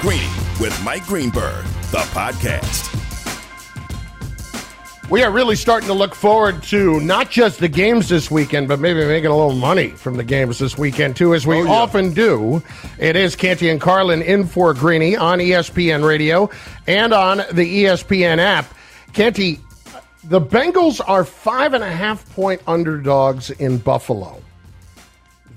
Greeny with Mike Greenberg, the podcast. We are really starting to look forward to not just the games this weekend, but maybe making a little money from the games this weekend, too, as we Oh, yeah. often do. It is Canty and Carlin in for Greeny on ESPN Radio and on the ESPN app. Canty, the Bengals are five and a half point underdogs in Buffalo.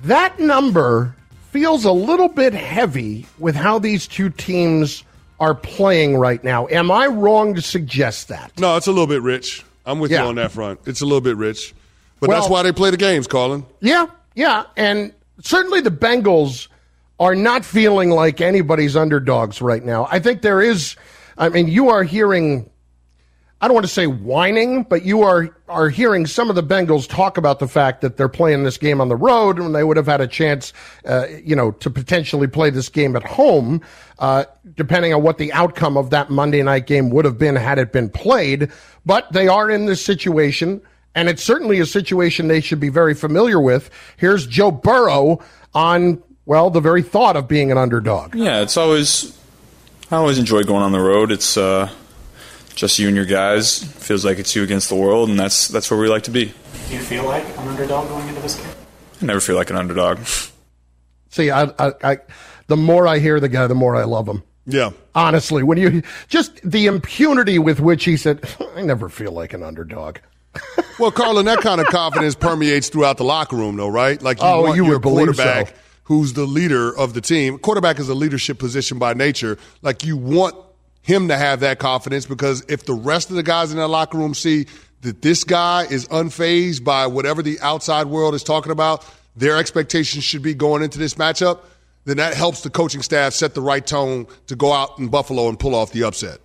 That number feels a little bit heavy with how these two teams are playing right now. Am I wrong to suggest that? No, it's a little bit rich. I'm with Yeah. you on that front. It's a little bit rich. But Well- that's why they play the games, Carlin. Yeah, yeah, and certainly the Bengals are not feeling like anybody's underdogs right now. I think there is. I mean, you are hearing. I don't want to say whining, but you are are hearing some of the Bengals talk about the fact that they're playing this game on the road and they would have had a chance, uh, you know, to potentially play this game at home, uh, depending on what the outcome of that Monday night game would have been had it been played. But they are in this situation, and it's certainly a situation they should be very familiar with. Here's Joe Burrow on well the very thought of being an underdog. Yeah, it's always I always enjoy going on the road. It's uh, just you and your guys. Feels like it's you against the world, and that's that's where we like to be. Do you feel like an underdog going into this game? I never feel like an underdog. See, I, I, I the more I hear the guy, the more I love him. Yeah. Honestly, when you just the impunity with which he said, I never feel like an underdog. Well, Carlin, that kind of confidence permeates throughout the locker room, though, right? Like you Oh, want you your would quarterback so. who's the leader of the team. Quarterback is a leadership position by nature. Like you want him to have that confidence because if the rest of the guys in that locker room see that this guy is unfazed by whatever the outside world is talking about, their expectations should be going into this matchup. Then that helps the coaching staff set the right tone to go out in Buffalo and pull off the upset.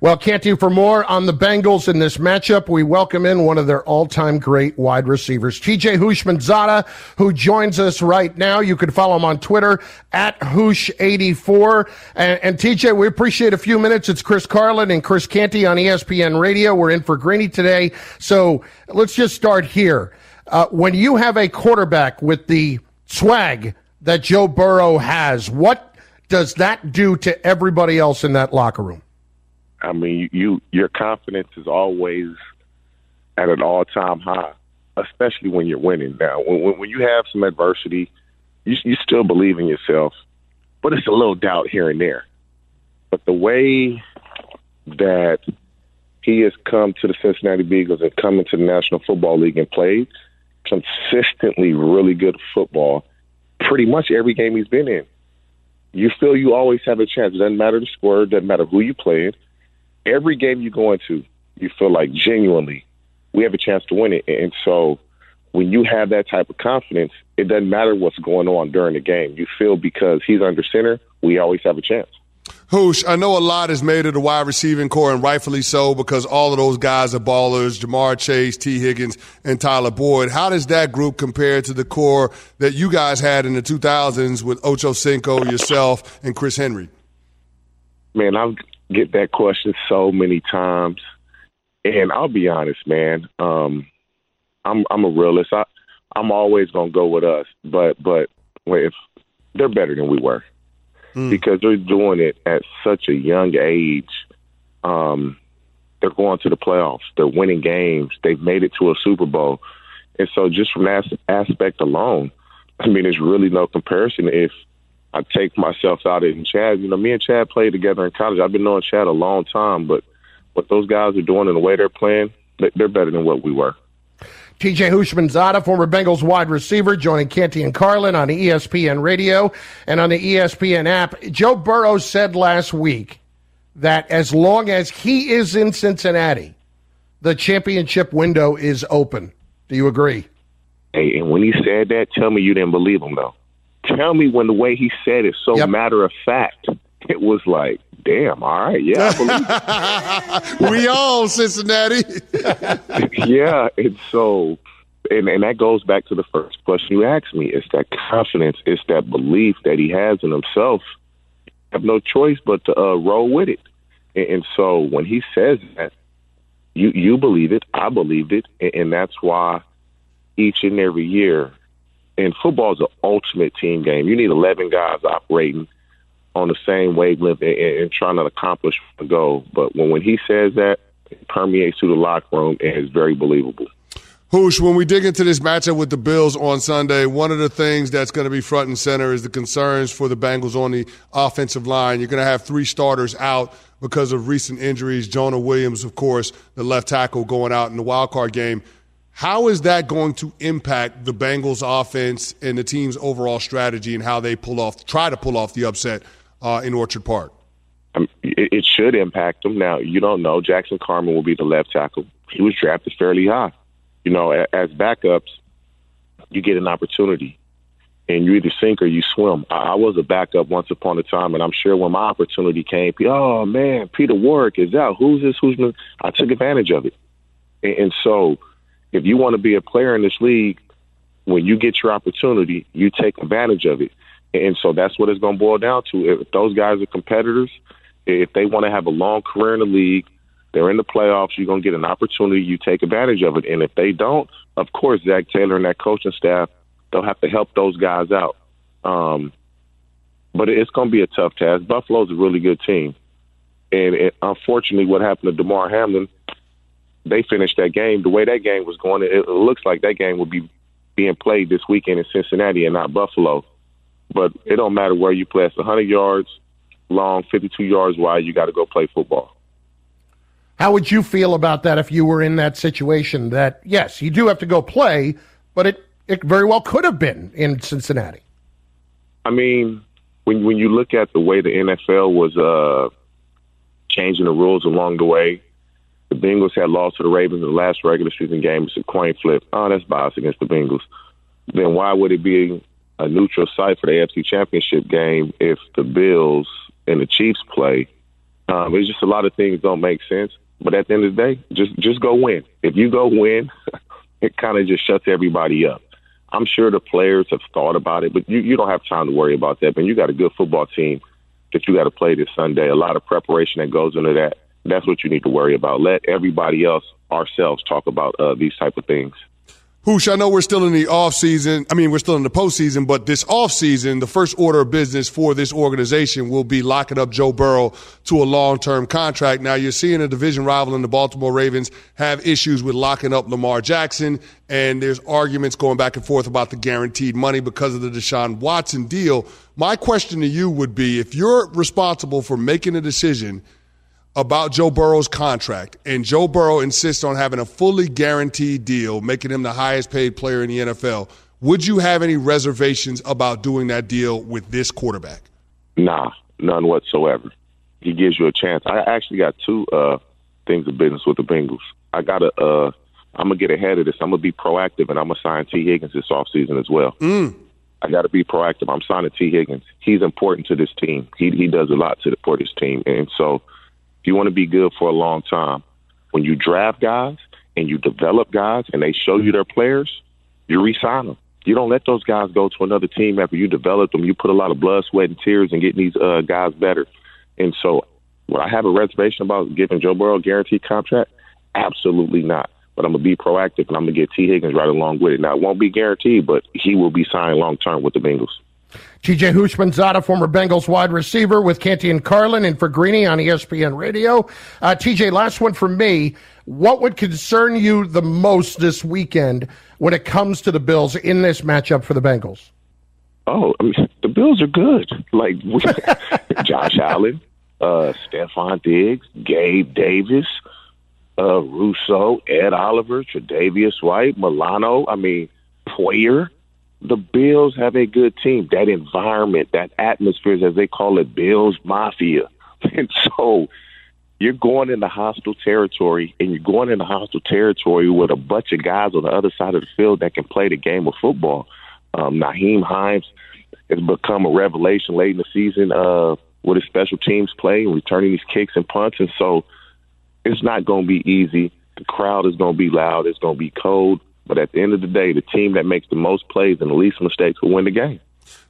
Well, can't you for more on the Bengals in this matchup? We welcome in one of their all-time great wide receivers, TJ Houshmandzadeh, who joins us right now. You can follow him on Twitter at Hoosh84. And, and TJ, we appreciate a few minutes. It's Chris Carlin and Chris Canty on ESPN Radio. We're in for Greeny today. So let's just start here. Uh, when you have a quarterback with the swag that Joe Burrow has, what does that do to everybody else in that locker room? I mean, you your confidence is always at an all time high, especially when you're winning. Now, when when, you have some adversity, you you still believe in yourself, but it's a little doubt here and there. But the way that he has come to the Cincinnati Bengals and come into the National Football League and played consistently really good football, pretty much every game he's been in. You feel you always have a chance. It doesn't matter the score, doesn't matter who you played every game you go into, you feel like genuinely we have a chance to win it. And so when you have that type of confidence, it doesn't matter what's going on during the game. You feel because he's under center, we always have a chance. Hoosh, I know a lot is made of the wide receiving corps, and rightfully so, because all of those guys are ballers Ja'Marr Chase, Tee Higgins, and Tyler Boyd. How does that group compare to the corps that you guys had in the 2000s with Ocho Cinco, yourself, and Chris Henry? Man, I get that question so many times. And I'll be honest, man. Um, I'm I'm a realist. I I'm always gonna go with us, but but if they're better than we were, because they're doing it at such a young age. Um, they're going to the playoffs. They're winning games. They've made it to a Super Bowl, and so just from that aspect alone, I mean, there's really no comparison. If I take myself out and Chad, you know, me and Chad played together in college. I've been knowing Chad a long time, but what those guys are doing and the way they're playing, they- they're better than what we were. TJ Houshmandzadeh, former Bengals wide receiver, joining Canty and Carlin on ESPN Radio and on the ESPN app. Joe Burrow said last week that as long as he is in Cincinnati, the championship window is open. Do you agree? Hey, and when he said that, tell me you didn't believe him though. Tell me when the way he said it so Yep. matter of fact, it was like, damn, all right, yeah, I believe we all Cincinnati. yeah, and so, and, and that goes back to the first question you asked me. It's that confidence, it's that belief that he has in himself. You have no choice but to uh, roll with it. And, and so when he says that, you you believe it, I believed it, and, and that's why each and every year, and football is an ultimate team game. You need eleven guys operating on the same wavelength and, and, trying to accomplish a goal. But when when he says that, it permeates through the locker room and it's very believable. Hoosh, when we dig into this matchup with the Bills on Sunday, one of the things that's going to be front and center is the concerns for the Bengals on the offensive line. You're going to have three starters out because of recent injuries. Jonah Williams, of course, the left tackle going out in the wild card game. How is that going to impact the Bengals offense and the team's overall strategy and how they pull off, try to pull off the upset uh, in Orchard Park? Um, it, should impact them. Now, you don't know. Jackson Carman will be the left tackle. He was drafted fairly high. You know, as backups, you get an opportunity, and you either sink or you swim. I, was a backup once upon a time, and I'm sure when my opportunity came, oh man, Peter Warrick is out. Who's this? Who's been? I took advantage of it, and so if you want to be a player in this league, when you get your opportunity, you take advantage of it. And so that's what it's going to boil down to. If those guys are competitors, if they want to have a long career in the league, they're in the playoffs, you're going to get an opportunity, you take advantage of it. And if they don't, of course, Zac Taylor and that coaching staff, they'll have to help those guys out. Um, but it's going to be a tough task. Buffalo's a really good team. And it, unfortunately, what happened to Damar Hamlin, they finished that game. The way that game was going, it, looks like that game would be being played this weekend in Cincinnati and not Buffalo. But it don't matter where you play. It's 100 yards long, 52 yards wide. You got to go play football. How would you feel about that if you were in that situation? That yes, you do have to go play, but it it very well could have been in Cincinnati. I mean, when when you look at the way the NFL was uh, changing the rules along the way, the Bengals had lost to the Ravens in the last regular season game. It's a coin flip. Oh, that's bias against the Bengals. Then why would it be a neutral site for the AFC Championship game if the Bills and the Chiefs play? Um, it's just a lot of things don't make sense. But at the end of the day, just just go win. If you go win, it kind of just shuts everybody up. I'm sure the players have thought about it, but you, you don't have time to worry about that. Man, you got a good football team that you got to play this Sunday. A lot of preparation that goes into that. That's what you need to worry about. Let everybody else, ourselves, talk about uh, these type of things. Hoosh, I know we're still in the off season. I mean, we're still in the postseason, but this off season, the first order of business for this organization will be locking up Joe Burrow to a long term contract. Now, you're seeing a division rival in the Baltimore Ravens have issues with locking up Lamar Jackson, and there's arguments going back and forth about the guaranteed money because of the Deshaun Watson deal. My question to you would be if you're responsible for making a decision about Joe Burrow's contract, and Joe Burrow insists on having a fully guaranteed deal, making him the highest paid player in the NFL, would you have any reservations about doing that deal with this quarterback? Nah, none whatsoever. He gives you a chance. I actually got two uh, things of business with the Bengals. I got to. Uh, I'm gonna get ahead of this. I'm gonna be proactive, and I'm gonna sign Tee Higgins this offseason as well. Mm. I got to be proactive. I'm signing Tee Higgins. He's important to this team. He he does a lot to the, for this team, and so if you want to be good for a long time, when you draft guys and you develop guys, and they show you their players, you re-sign them. You don't let those guys go to another team after you develop them. You put a lot of blood, sweat, and tears in getting these uh, guys better. And so, would I have a reservation about giving Joe Burrow a guaranteed contract? Absolutely not. But I'm gonna be proactive, and I'm gonna get Tee Higgins right along with it. Now, it won't be guaranteed, but he will be signed long term with the Bengals. TJ Houshmandzadeh, former Bengals wide receiver with Canty and Carlin and for Greeny on ESPN Radio. Uh, TJ, last one for me. What would concern you the most this weekend when it comes to the Bills in this matchup for the Bengals? Oh, I mean, the Bills are good. Like Josh Allen, uh, Stefon Diggs, Gabe Davis, uh, Rousseau, Ed Oliver, Tre'Davious White, Milano. I mean, Poyer. The Bills have a good team. That environment, that atmosphere, as they call it, Bills Mafia. And so you're going into hostile territory, and you're going into hostile territory with a bunch of guys on the other side of the field that can play the game of football. Um, Nyheim Hines, has become a revelation late in the season uh, with his special teams play and returning these kicks and punts. And so it's not going to be easy. The crowd is going to be loud. It's going to be cold. But at the end of the day, the team that makes the most plays and the least mistakes will win the game.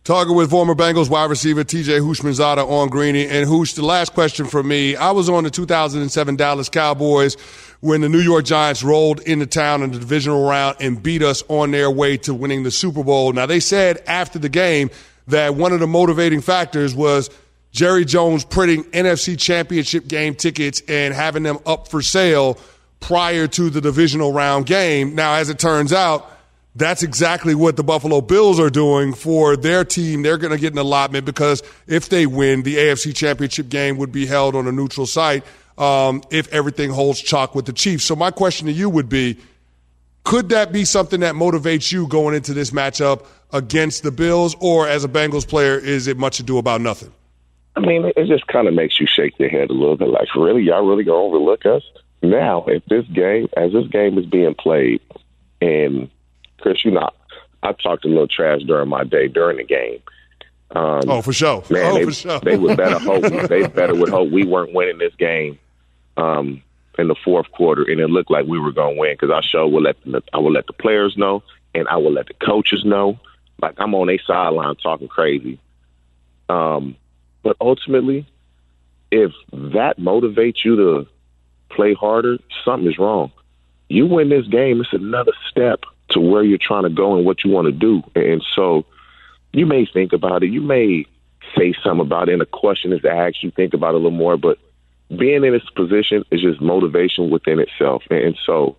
Talking with former Bengals wide receiver TJ Houshmandzadeh on Greeny. And Hoosh, the last question for me. I was on the 2007 Dallas Cowboys when the New York Giants rolled into town in the divisional round and beat us on their way to winning the Super Bowl. Now, they said after the game that one of the motivating factors was Jerry Jones printing NFC championship game tickets and having them up for sale prior to the divisional round game. Now, as it turns out, that's exactly what the Buffalo Bills are doing for their team. They're going to get an allotment because if they win, the AFC Championship game would be held on a neutral site um, if everything holds chalk with the Chiefs. So my question to you would be, could that be something that motivates you going into this matchup against the Bills, or as a Bengals player, is it much ado about nothing? I mean, it just kind of makes you shake your head a little bit, like, really, y'all really gonna overlook us? Now, if this game, as this game is being played, and Chris, you know, I talked a little trash during my day during the game. Um, oh, for sure. Man, oh, they, for sure. they would better hope they better would hope we weren't winning this game um, in the fourth quarter, and it looked like we were going to win because I sure would let the, I would let the players know, and I will let the coaches know. Like I'm on a sideline talking crazy. Um, but ultimately, if that motivates you to play harder, something is wrong. You win this game, it's another step to where you're trying to go and what you want to do. And so you may think about it. You may say something about it, and a question is asked. You think about it a little more, but being in this position is just motivation within itself. And so,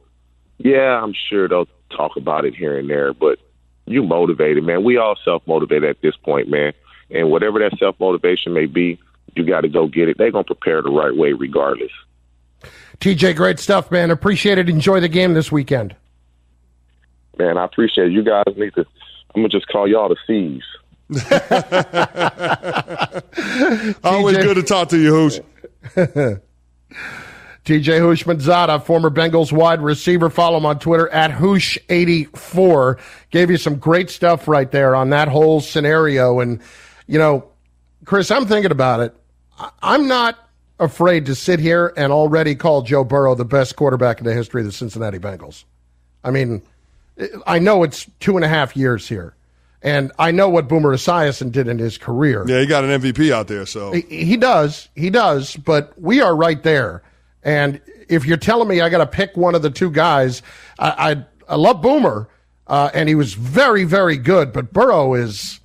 yeah, I'm sure they'll talk about it here and there, but you motivated, man. We all self motivated at this point, man. And whatever that self motivation may be, you got to go get it. They're going to prepare the right way regardless. TJ, great stuff, man. Appreciate it. Enjoy the game this weekend man, I appreciate it. You guys need to. I'm gonna just call y'all the C's. Always good to talk to you, Hoosh. TJ Houshmandzadeh, former Bengals wide receiver. Follow him on Twitter at Hoosh84. Gave you some great stuff right there on that whole scenario. And, you know, Chris, I'm thinking about it. I'm not afraid to sit here and already call Joe Burrow the best quarterback in the history of the Cincinnati Bengals. I mean, I know it's two and a half years here. And I know what Boomer Esiason did in his career. Yeah, he got an MVP out there, so he, he does, he does. But we are right there. And if you're telling me I got to pick one of the two guys, I I, I love Boomer, uh, and he was very very good. But Burrow is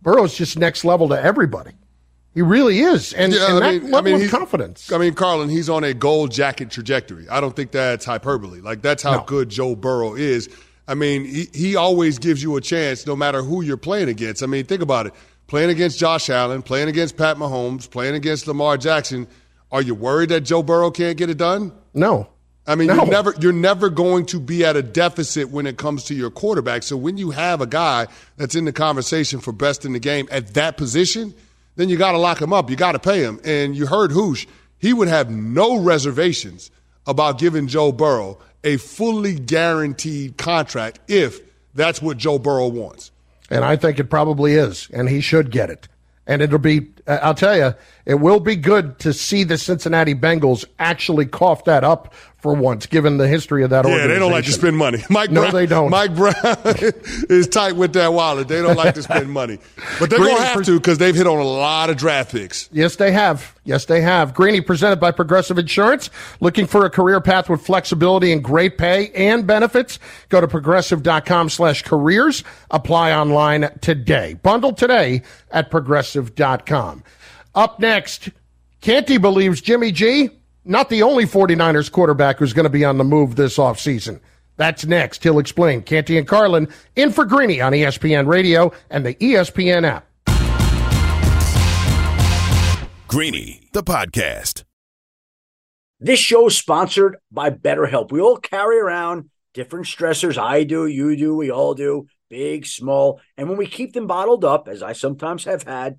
Burrow's just next level to everybody. He really is, and, yeah, and I mean, level I mean, of confidence. I mean, Carlin, he's on a gold jacket trajectory. I don't think that's hyperbole. Like that's how no. good Joe Burrow is. I mean, he, he always gives you a chance no matter who you're playing against. I mean, think about it. Playing against Josh Allen, playing against Pat Mahomes, playing against Lamar Jackson. Are you worried that Joe Burrow can't get it done? No. I mean, no. you're never you're never going to be at a deficit when it comes to your quarterback. So when you have a guy that's in the conversation for best in the game at that position, then you got to lock him up. You got to pay him. And you heard Hoosh; he would have no reservations about giving Joe Burrow a fully guaranteed contract if that's what Joe Burrow wants. And I think it probably is, and he should get it. And it'll be, I'll tell you, it will be good to see the Cincinnati Bengals actually cough that up for once, given the history of that yeah, organization. Yeah, they don't like to spend money. Mike no, Brown, they don't. Mike Brown is tight with that wallet. They don't like to spend money. But they're going to have to because they've hit on a lot of draft picks. Yes, they have. Yes, they have. Greeny presented by Progressive Insurance. Looking for a career path with flexibility and great pay and benefits? Go to progressive.com slash careers. Apply online today. Bundle today at progressive.com. Up next, Canty believes Jimmy G not the only 49ers quarterback who's going to be on the move this offseason. That's next. He'll explain. Canty and Carlin in for Greeny on ESPN Radio and the ESPN app. Greeny, the podcast. This show is sponsored by BetterHelp. We all carry around different stressors. I do, you do, we all do, big, small. And when we keep them bottled up, as I sometimes have had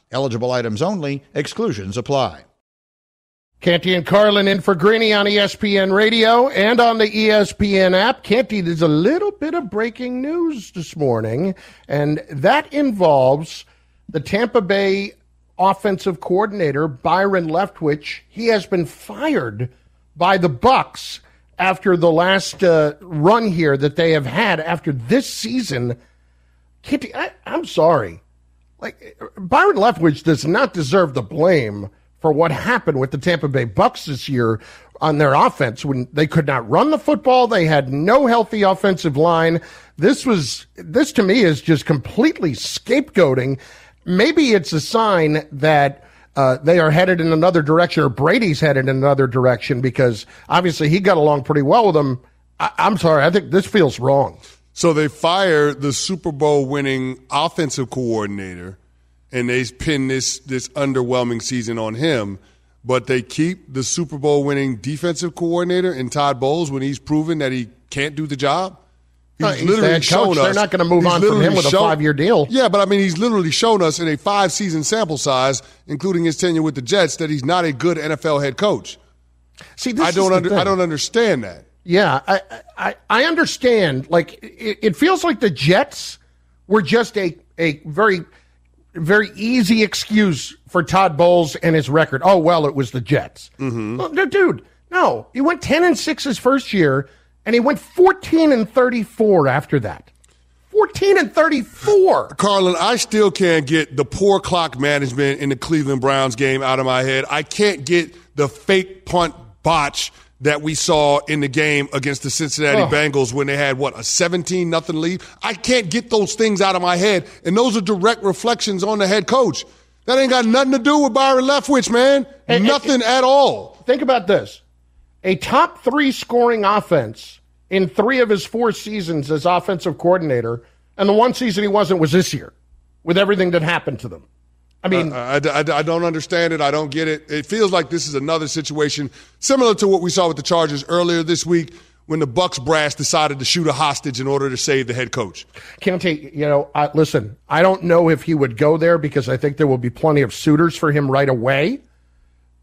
Eligible items only, exclusions apply. Canty and Carlin in for Greeny on ESPN Radio and on the ESPN app. Canty, there's a little bit of breaking news this morning, and that involves the Tampa Bay offensive coordinator Byron Leftwich. He has been fired by the Bucs after the last uh, run here that they have had after this season. Kitty, I, I'm sorry. Like Byron Leftwich does not deserve the blame for what happened with the Tampa Bay Bucs this year on their offense when they could not run the football. They had no healthy offensive line. This was this to me is just completely scapegoating. Maybe it's a sign that uh, they are headed in another direction, or Brady's headed in another direction because obviously he got along pretty well with them. I- I'm sorry, I think this feels wrong. So they fire the Super Bowl winning offensive coordinator and they pin this this underwhelming season on him, but they keep the Super Bowl winning defensive coordinator in Todd Bowles when he's proven that he can't do the job. He's, no, he's literally the shown us. They're not going to move on from him with shown, a five year deal. Yeah, but I mean, he's literally shown us in a five season sample size, including his tenure with the Jets, that he's not a good NFL head coach. See, I don't under, I don't understand that. Yeah, I, I, I understand. Like, it, it, feels like the Jets were just a, a very, very easy excuse for Todd Bowles and his record. Oh, well, it was the Jets. Mm-hmm. Well, dude, no. He went 10 and 6 his first year, and he went 14 and 34 after that. 14 and 34. Carlin, I still can't get the poor clock management in the Cleveland Browns game out of my head. I can't get the fake punt botch that we saw in the game against the Cincinnati oh. Bengals when they had what a 17 nothing lead. I can't get those things out of my head, and those are direct reflections on the head coach. That ain't got nothing to do with Byron Leftwich, man. nothing at all. Think about this: a top three scoring offense in three of his four seasons as offensive coordinator, and the one season he wasn't was this year, with everything that happened to them. I mean, I, I, I, don't understand it. I don't get it. It feels like this is another situation similar to what we saw with the Chargers earlier this week when the Bucs brass decided to shoot a hostage in order to save the head coach. Canty, you know, uh, listen, I don't know if he would go there because I think there will be plenty of suitors for him right away.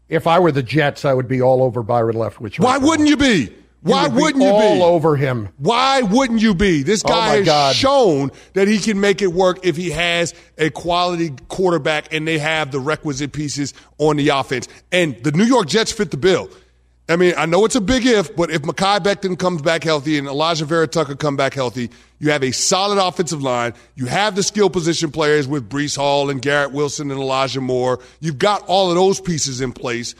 If I were the Jets, I would be all over Byron Leftwich. Right Why wouldn't you be? Why would wouldn't you all be all over him? Why wouldn't you be? This Oh, guy my has God. shown that he can make it work if he has a quality quarterback and they have the requisite pieces on the offense. And the New York Jets fit the bill. I mean, I know it's a big if, but if Mekhi Becton comes back healthy and Alijah Vera Tucker come back healthy, you have a solid offensive line. You have the skill position players with Breece Hall and Garrett Wilson and Elijah Moore. You've got all of those pieces in place.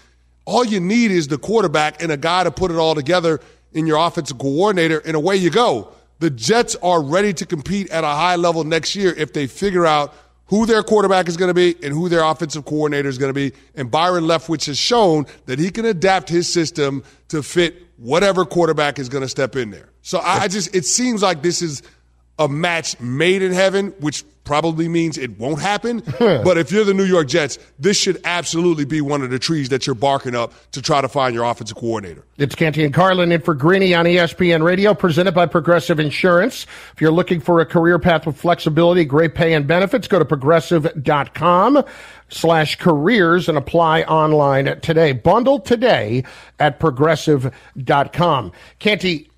All you need is the quarterback and a guy to put it all together in your offensive coordinator, and away you go. The Jets are ready to compete at a high level next year if they figure out who their quarterback is going to be and who their offensive coordinator is going to be. And Byron Leftwich has shown that he can adapt his system to fit whatever quarterback is going to step in there. So I, just, it seems like this is a match made in heaven, which probably means it won't happen. but if you're the New York Jets, this should absolutely be one of the trees that you're barking up to try to find your offensive coordinator. It's Canty and Carlin in for Greeny on ESPN Radio, presented by Progressive Insurance. If you're looking for a career path with flexibility, great pay and benefits, go to progressive.com slash careers and apply online today. Bundle today at progressive.com. Canty,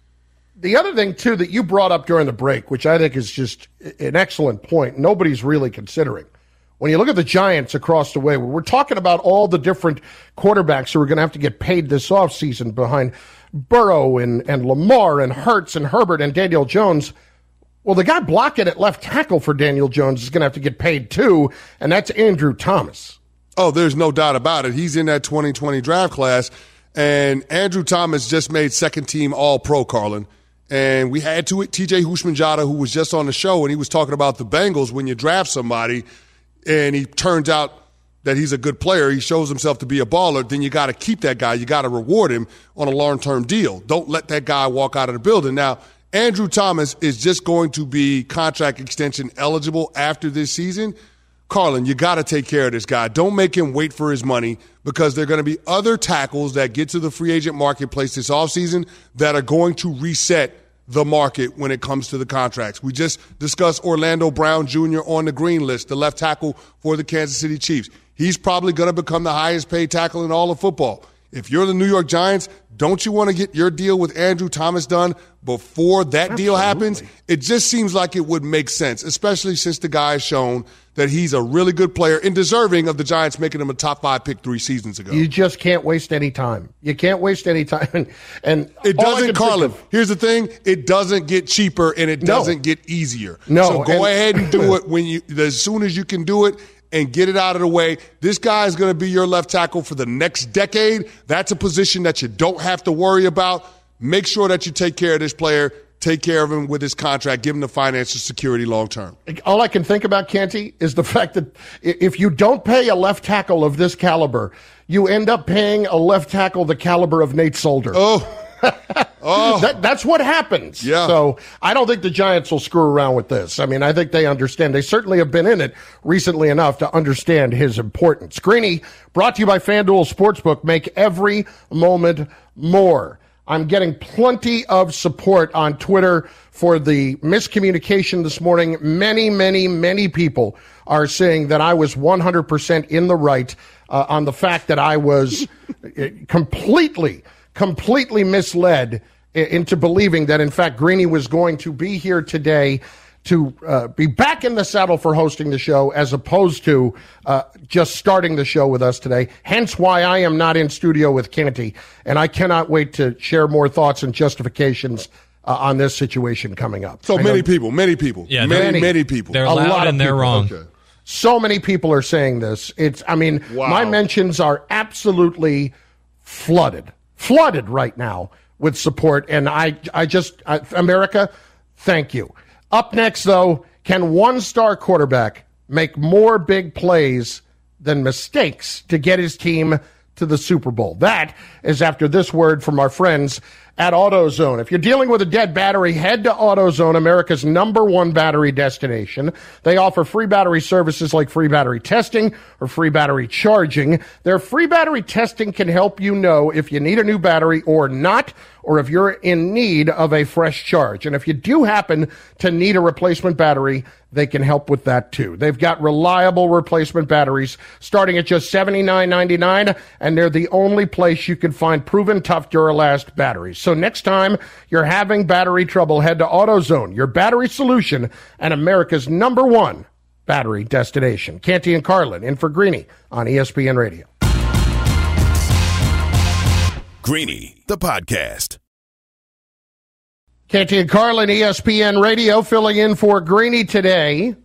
the other thing too that you brought up during the break, which I think is just an excellent point, nobody's really considering. When you look at the Giants across the way, we're talking about all the different quarterbacks who are going to have to get paid this offseason behind Burrow and, and Lamar and Hurts and Herbert and Daniel Jones. Well, the guy blocking at left tackle for Daniel Jones is going to have to get paid too, and that's Andrew Thomas. Oh, there's no doubt about it. He's in that 2020 draft class, and Andrew Thomas just made second team All Pro, Carlin. And we had to it. TJ Houshmandzadeh, who was just on the show, and he was talking about the Bengals when you draft somebody and he turns out that he's a good player, he shows himself to be a baller, then you got to keep that guy. You got to reward him on a long term deal. Don't let that guy walk out of the building. Now, Andrew Thomas is just going to be contract extension eligible after this season. Carlin, you got to take care of this guy. Don't make him wait for his money because there are going to be other tackles that get to the free agent marketplace this offseason that are going to reset the market when it comes to the contracts. We just discussed Orlando Brown Jr. on the green list, the left tackle for the Kansas City Chiefs. He's probably going to become the highest paid tackle in all of football. If you're the New York Giants, don't you want to get your deal with Andrew Thomas done before that Absolutely. deal happens? It just seems like it would make sense, especially since the guy has shown that he's a really good player and deserving of the Giants making him a top five pick three seasons ago. You just can't waste any time. You can't waste any time. And, and it doesn't, Carlin. Here's the thing: it doesn't get cheaper and it doesn't no. get easier. No, so go and, ahead and do it when you as soon as you can do it and get it out of the way. This guy is going to be your left tackle for the next decade. That's a position that you don't have to worry about. Make sure that you take care of this player. Take care of him with his contract. Give him the financial security long term. All I can think about, Canty, is the fact that if you don't pay a left tackle of this caliber, you end up paying a left tackle the caliber of Nate Solder. Oh. Oh. That, that's what happens. Yeah. So I don't think the Giants will screw around with this. I mean, I think they understand. They certainly have been in it recently enough to understand his importance. Greeny, brought to you by FanDuel Sportsbook. Make every moment more. I'm getting plenty of support on Twitter for the miscommunication this morning. Many, many, many people are saying that I was 100% in the right uh, on the fact that I was uh, completely completely misled into believing that, in fact, Greeny was going to be here today to uh, be back in the saddle for hosting the show as opposed to uh, just starting the show with us today. Hence why I am not in studio with Canty, and I cannot wait to share more thoughts and justifications uh, on this situation coming up. So I many know, people, many people, yeah, many, many, many people. They're loud and they're people. wrong. Okay. So many people are saying this. It's, I mean, wow. my mentions are absolutely flooded flooded right now with support. And I, I just, I, America, thank you. Up next, though, can one star quarterback make more big plays than mistakes to get his team to the Super Bowl? That is after this word from our friends at AutoZone. If you're dealing with a dead battery, head to AutoZone, America's number one battery destination. They offer free battery services like free battery testing or free battery charging. Their free battery testing can help you know if you need a new battery or not or if you're in need of a fresh charge. And if you do happen to need a replacement battery, they can help with that too. They've got reliable replacement batteries starting at just $79.99, and they're the only place you can find proven tough Duralast batteries. So next time you're having battery trouble, head to AutoZone, your battery solution and America's number one battery destination. Canty and Carlin in for Greeny on ESPN Radio. Greeny, the podcast. Canty and Carlin, ESPN Radio, filling in for Greeny today.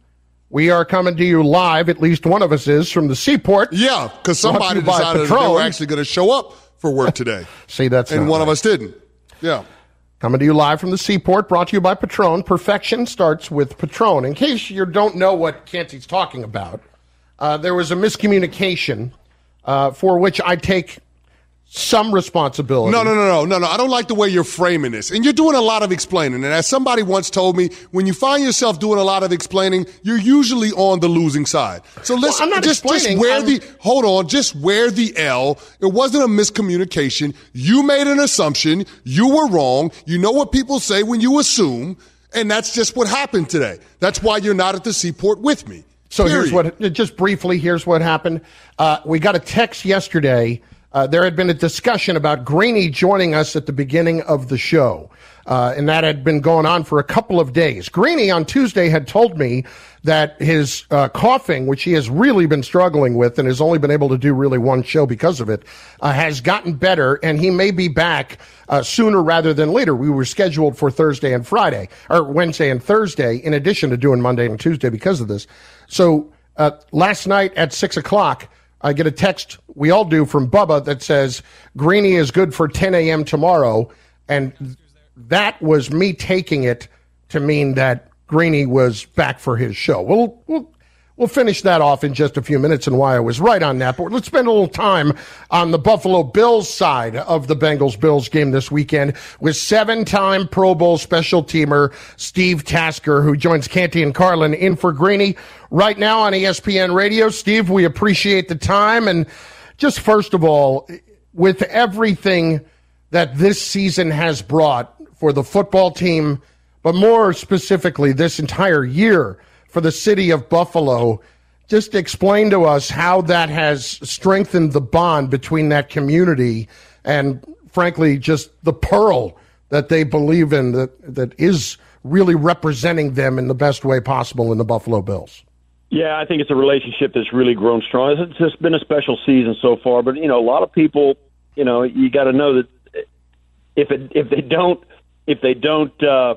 We are coming to you live, at least one of us is, from the seaport. Yeah, because somebody decided they were actually going to show up for work today. See, that's and one right. of us didn't. Yeah. Coming to you live from the seaport, brought to you by Patron. Perfection starts with Patron. In case you don't know what Canty's talking about, uh, there was a miscommunication uh, for which I take some responsibility. No, no, no, no, no, no. I don't like the way you're framing this. And you're doing a lot of explaining. And as somebody once told me, when you find yourself doing a lot of explaining, you're usually on the losing side. So let's I'm not just, just wear I'm- the, hold on, just wear the L. It wasn't a miscommunication. You made an assumption. You were wrong. You know what people say when you assume. And that's just what happened today. That's why you're not at the seaport with me. So here's what, just briefly, here's what happened. Uh, we got a text yesterday. Uh, there had been a discussion about Greeny joining us at the beginning of the show. Uh, and that had been going on for a couple of days. Greeny on Tuesday had told me that his uh, coughing, which he has really been struggling with and has only been able to do really one show because of it, uh, has gotten better and he may be back uh, sooner rather than later. We were scheduled for Thursday and Friday, or Wednesday and Thursday, in addition to doing Monday and Tuesday because of this. So uh, last night at six o'clock, I get a text we all do from Bubba that says Greeny is good for 10 a.m. tomorrow, and that was me taking it to mean that Greeny was back for his show. We'll we'll we'll finish that off in just a few minutes and why I was right on that. But let's spend a little time on the Buffalo Bills side of the Bengals Bills game this weekend with seven-time Pro Bowl special teamer Steve Tasker, who joins Canty and Carlin in for Greeny right now on ESPN Radio. Steve, we appreciate the time and just first of all, with everything that this season has brought for the football team, but more specifically, this entire year for the city of Buffalo. Just explain to us how that has strengthened the bond between that community and, frankly, just the pearl that they believe in that, that is really representing them in the best way possible in the Buffalo Bills. Yeah, I think it's a relationship that's really grown strong. It's just been a special season so far, but you know, a lot of people, you know, you got to know that if it if they don't if they don't uh,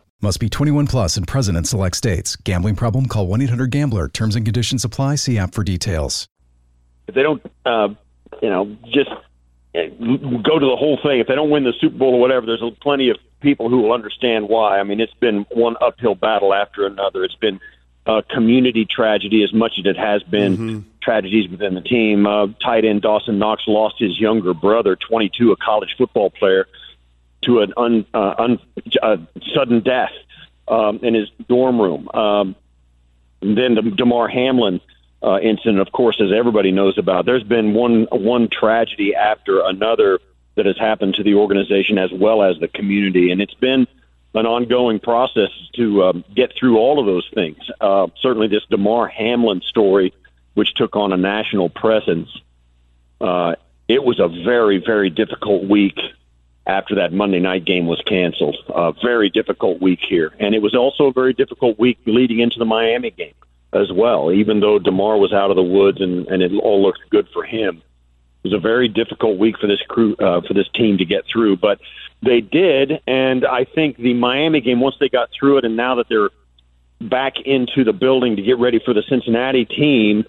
Must be 21 plus and present in select states. Gambling problem? Call 1 800 Gambler. Terms and conditions apply. See app for details. if they don't, uh, you know, just uh, go to the whole thing. If they don't win the Super Bowl or whatever, there's plenty of people who will understand why. I mean, it's been one uphill battle after another. It's been a community tragedy as much as it has been tragedies within the team. Uh, tight end Dawson Knox lost his younger brother, 22, a college football player, to an un, uh, un, uh, sudden death um, in his dorm room. Um, then the Damar Hamlin uh, incident, of course, as everybody knows about. There's been one one tragedy after another that has happened to the organization as well as the community, and it's been an ongoing process to um, get through all of those things. Uh, certainly, this Damar Hamlin story, which took on a national presence, uh, it was a very very difficult week after that Monday night game was canceled. A very difficult week here, and it was also a very difficult week leading into the Miami game as well. Even though Damar was out of the woods and, and it all looked good for him, it was a very difficult week for this crew uh, for this team to get through, but they did, and I think the Miami game once they got through it, and now that they're back into the building to get ready for the Cincinnati team,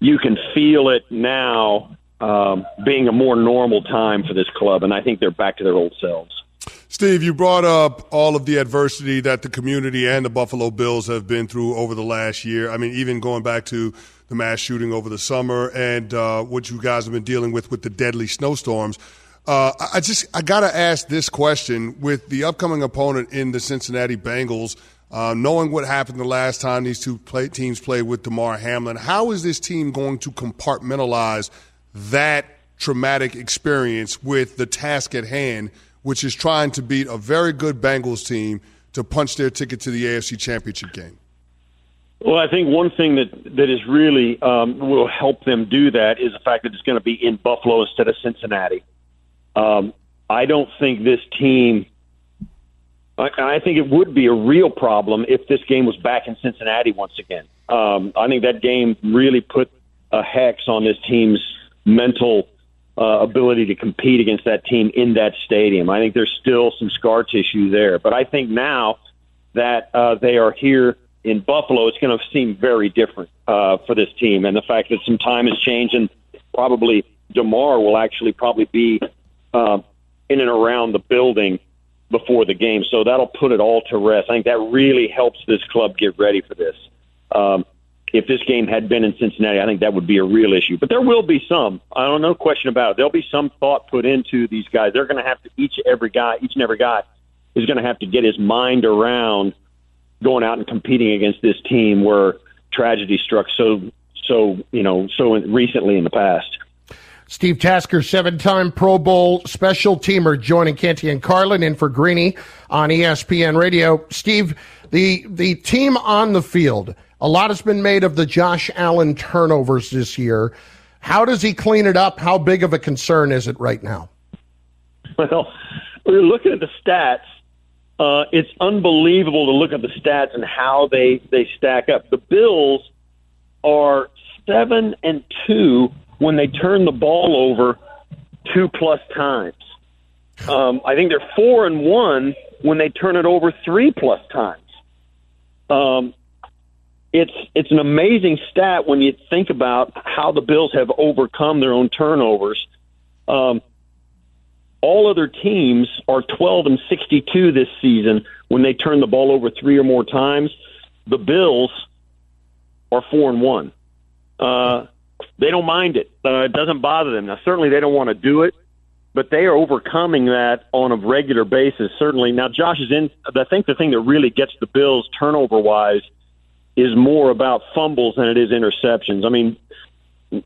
you can feel it now um, being a more normal time for this club, and I think they're back to their old selves. Steve, you brought up all of the adversity that the community and the Buffalo Bills have been through over the last year. I mean, even going back to the mass shooting over the summer and uh, what you guys have been dealing with with the deadly snowstorms. Uh, I just I gotta ask this question with the upcoming opponent in the Cincinnati Bengals. Uh, knowing what happened the last time these two play, teams played with Damar Hamlin, how is this team going to compartmentalize that traumatic experience with the task at hand, which is trying to beat a very good Bengals team to punch their ticket to the AFC Championship game? Well, I think one thing that that is really um, will help them do that is the fact that it's going to be in Buffalo instead of Cincinnati. Um, I don't think this team. I, think it would be a real problem if this game was back in Cincinnati once again. Um, I think that game really put a hex on this team's mental uh, ability to compete against that team in that stadium. I think there's still some scar tissue there, but I think now that uh, they are here in Buffalo, it's going to seem very different uh, for this team. And the fact that some time has changed, and probably Damar will actually probably be uh, in and around the building before the game, so that'll put it all to rest. I think that really helps this club get ready for this. Um, if this game had been in Cincinnati, I think that would be a real issue. But there will be some. I don't know, question about it. There'll be some thought put into these guys. They're going to have to each every guy, each and every guy is going to have to get his mind around going out and competing against this team where tragedy struck so so you know so recently in the past. Steve Tasker, seven-time Pro Bowl special teamer, joining Canty and Carlin in for Greeny on ESPN Radio. Steve, the the team on the field, a lot has been made of the Josh Allen turnovers this year. How does he clean it up? How big of a concern is it right now? Well, we're looking at the stats uh, it's unbelievable to look at the stats and how they they stack up. The Bills are seven and two when they turn the ball over two plus times. Um, I think they're four and one when they turn it over three plus times. Um, it's it's an amazing stat when you think about how the Bills have overcome their own turnovers. Um, all other teams are 12 and 62 this season when they turn the ball over three or more times. The Bills are four and one. Uh, they don't mind it. Uh, it doesn't bother them. Now, certainly they don't want to do it, but they are overcoming that on a regular basis. Certainly. Now, Josh is in. I think the thing that really gets the Bills turnover wise is more about fumbles than it is interceptions. I mean,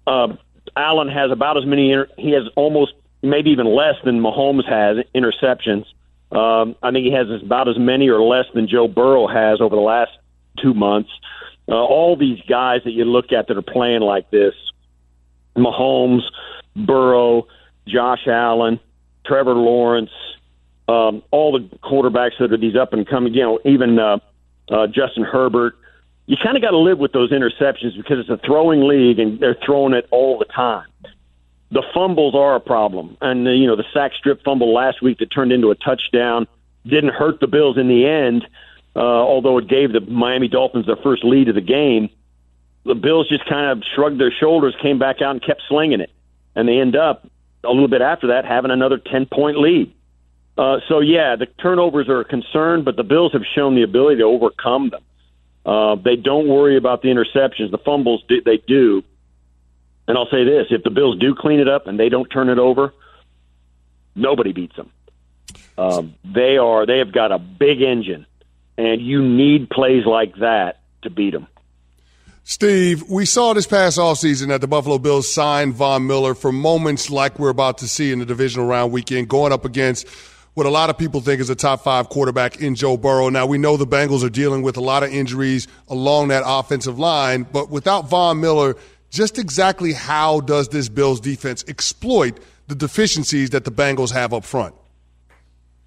uh, Allen has about as many. Inter- he has almost maybe even less than Mahomes has interceptions. Um, I think he has about as many or less than Joe Burrow has over the last two months. Uh, all these guys that you look at that are playing like this Mahomes, Burrow, Josh Allen, Trevor Lawrence, um, all the quarterbacks that are these up and coming, you know, even uh, uh, Justin Herbert. You kind of got to live with those interceptions because it's a throwing league and they're throwing it all the time the fumbles are a problem. And, uh, you know, the sack strip fumble last week that turned into a touchdown didn't hurt the Bills in the end, uh, although it gave the Miami Dolphins their first lead of the game. The Bills just kind of shrugged their shoulders, came back out, and kept slinging it. And they end up, a little bit after that, having another 10 point lead. Uh, so, yeah, the turnovers are a concern, but the Bills have shown the ability to overcome them. Uh, they don't worry about the interceptions. The fumbles, they do and I'll say this: if the Bills do clean it up and they don't turn it over, nobody beats them. Um, they are they have got a big engine, and you need plays like that to beat them. Steve, we saw this past offseason that the Buffalo Bills signed Von Miller for moments like we're about to see in the divisional round weekend, going up against what a lot of people think is a top five quarterback in Joe Burrow. Now, we know the Bengals are dealing with a lot of injuries along that offensive line, but without Von Miller, just exactly how does this Bills defense exploit the deficiencies that the Bengals have up front?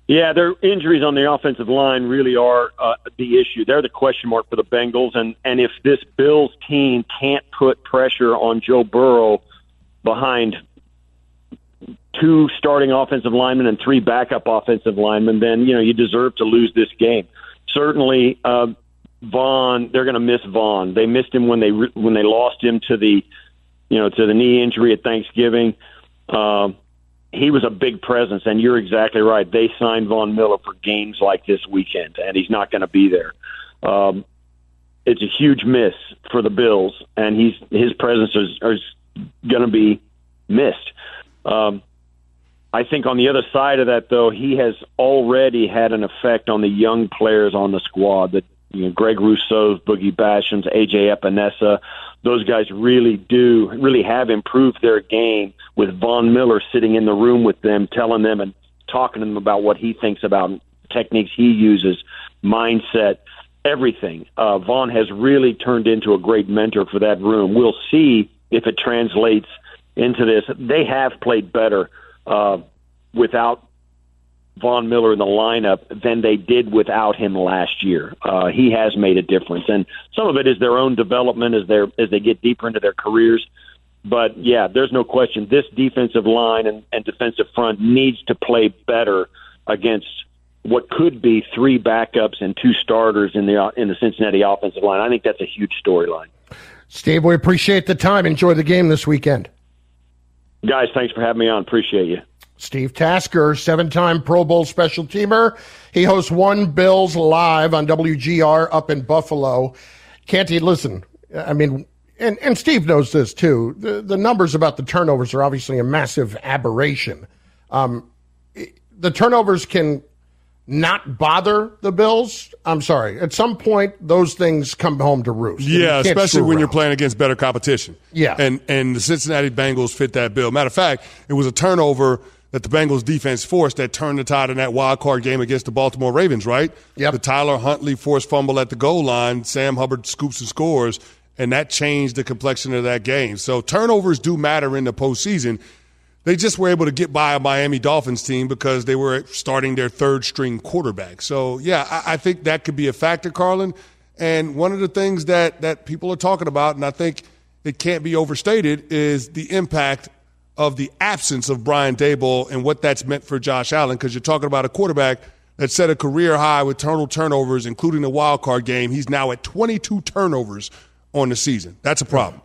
Yeah, their injuries on the offensive line really are uh, the issue. They're the question mark for the Bengals, and and if this Bills team can't put pressure on Joe Burrow behind two starting offensive linemen and three backup offensive linemen, then you know you deserve to lose this game. Certainly, uh, Von, they're going to miss Von. They missed him when they when they lost him to the, you know, to the knee injury at Thanksgiving. Um, he was a big presence, and you're exactly right. They signed Von Miller for games like this weekend, and he's not going to be there. Um, it's a huge miss for the Bills, and he's his presence is, is going to be missed. Um, I think on the other side of that, though, he has already had an effect on the young players on the squad. That you know, Greg Rousseau's, Boogie Basham's, AJ Epenesa, those guys really do, really have improved their game with Von Miller sitting in the room with them, telling them and talking to them about what he thinks about techniques he uses, mindset, everything. Uh, Von has really turned into a great mentor for that room. We'll see if it translates into this. They have played better uh, without Von Miller in the lineup than they did without him last year. Uh, he has made a difference, and some of it is their own development as they as they get deeper into their careers. But yeah, there's no question this defensive line and, and defensive front needs to play better against what could be three backups and two starters in the in the Cincinnati offensive line. I think that's a huge storyline. Steve, we appreciate the time. Enjoy the game this weekend. Guys, thanks for having me on. Appreciate you. Steve Tasker, seven time Pro Bowl special teamer. He hosts One Bills Live on WGR up in Buffalo. Canty listen, I mean, and, and Steve knows this too. The, the numbers about the turnovers are obviously a massive aberration. Um, the turnovers can not bother the Bills. I'm sorry. At some point, those things come home to roost. Yeah, especially when around. you're playing against better competition. Yeah, and and the Cincinnati Bengals fit that bill. Matter of fact, it was a turnover that the Bengals defense forced that turned the tide in that wild card game against the Baltimore Ravens, right? Yep. The Tyler Huntley forced fumble at the goal line, Sam Hubbard scoops and scores, and that changed the complexion of that game. So turnovers do matter in the postseason. They just were able to get by a Miami Dolphins team because they were starting their third string quarterback. So yeah, I, I think that could be a factor, Carlin. And one of the things that that people are talking about, and I think it can't be overstated, is the impact of the absence of Brian Daboll and what that's meant for Josh Allen because you're talking about a quarterback that set a career high with total turnovers, including the wild card game. He's now at 22 turnovers on the season. That's a problem.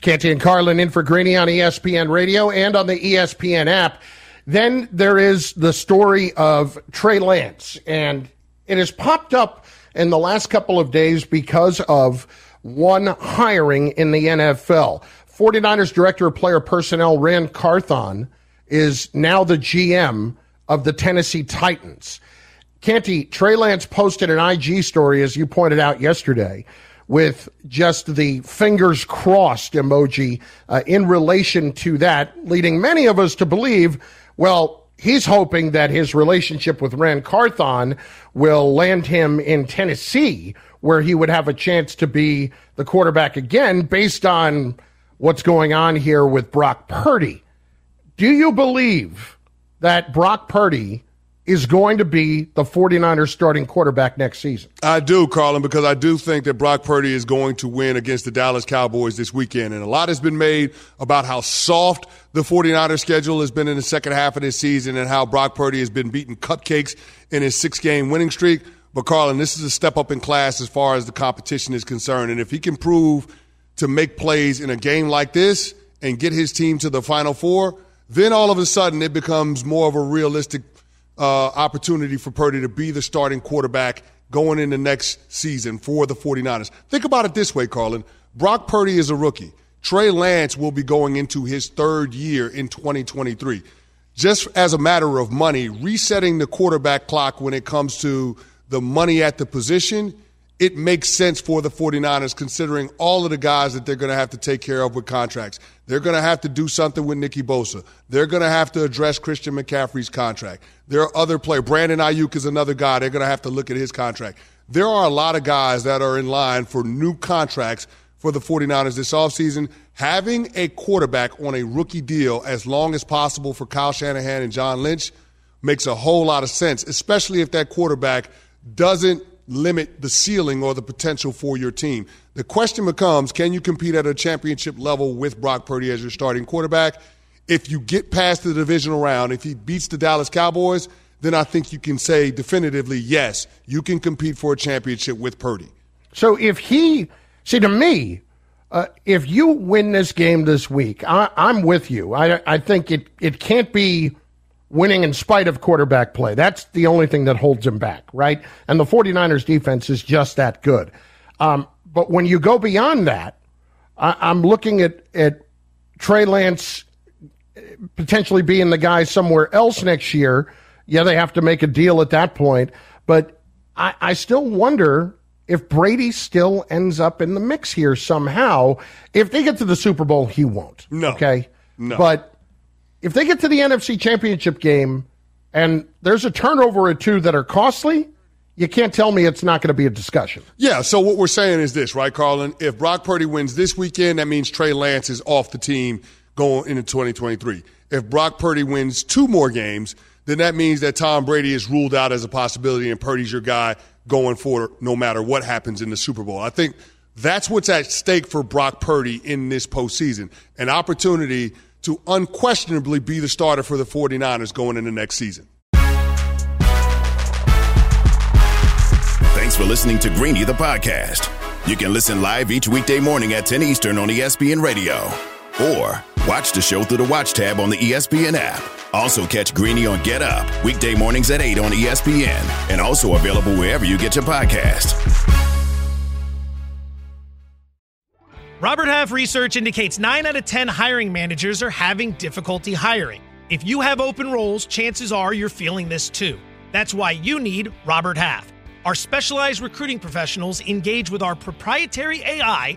Canty and Carlin in for Greeny on ESPN Radio and on the ESPN app. Then there is the story of Trey Lance, and it has popped up in the last couple of days because of one hiring in the NFL. 49ers Director of Player Personnel, Ran Carthon, is now the GM of the Tennessee Titans. Canty, Trey Lance posted an IG story, as you pointed out yesterday, with just the fingers crossed emoji uh, in relation to that, leading many of us to believe, well, he's hoping that his relationship with Ran Carthon will land him in Tennessee, where he would have a chance to be the quarterback again based on what's going on here with Brock Purdy. Do you believe that Brock Purdy is going to be the 49ers starting quarterback next season? I do, Carlin, because I do think that Brock Purdy is going to win against the Dallas Cowboys this weekend. And a lot has been made about how soft the 49ers schedule has been in the second half of this season and how Brock Purdy has been beating cupcakes in his six game winning streak. But, Carlin, this is a step up in class as far as the competition is concerned. And if he can prove to make plays in a game like this and get his team to the Final Four, then all of a sudden it becomes more of a realistic uh, opportunity for Purdy to be the starting quarterback going into next season for the 49ers. Think about it this way, Carlin. Brock Purdy is a rookie. Trey Lance will be going into his third year in 2023. Just as a matter of money, resetting the quarterback clock when it comes to the money at the position – it makes sense for the 49ers considering all of the guys that they're going to have to take care of with contracts. They're going to have to do something with Nicky Bosa. They're going to have to address Christian McCaffrey's contract. There are other players. Brandon Aiyuk is another guy. They're going to have to look at his contract. There are a lot of guys that are in line for new contracts for the 49ers this offseason. Having a quarterback on a rookie deal as long as possible for Kyle Shanahan and John Lynch makes a whole lot of sense, especially if that quarterback doesn't – limit the ceiling or the potential for your team. The question becomes can you compete at a championship level with Brock Purdy as your starting quarterback? If you get past the divisional round, if he beats the Dallas Cowboys, then I think you can say definitively, yes, you can compete for a championship with Purdy. So if he, see, to me, uh, if you win this game this week, I, am with you. I, I think it, it can't be winning in spite of quarterback play. That's the only thing that holds him back, right? And the 49ers defense is just that good. Um, but when you go beyond that, I, am looking at, at Trey Lance potentially being the guy somewhere else next year. Yeah, they have to make a deal at that point. But I, I still wonder if Brady still ends up in the mix here somehow. If they get to the Super Bowl, he won't. No. Okay. No. But if they get to the NFC Championship game and there's a turnover or two that are costly, you can't tell me it's not going to be a discussion. Yeah, so what we're saying is this, right, Carlin? If Brock Purdy wins this weekend, that means Trey Lance is off the team going into 2023. If Brock Purdy wins two more games, then that means that Tom Brady is ruled out as a possibility and Purdy's your guy going forward no matter what happens in the Super Bowl. I think that's what's at stake for Brock Purdy in this postseason an opportunity to unquestionably be the starter for the 49ers going into next season. Thanks for listening to Greeny the podcast. You can listen live each weekday morning at 10 Eastern on ESPN Radio or watch the show through the Watch tab on the ESPN app. Also catch Greeny on Get Up weekday mornings at 8 on ESPN and also available wherever you get your podcast. Robert Half research indicates 9 out of 10 hiring managers are having difficulty hiring. If you have open roles, chances are you're feeling this too. That's why you need Robert Half. Our specialized recruiting professionals engage with our proprietary AI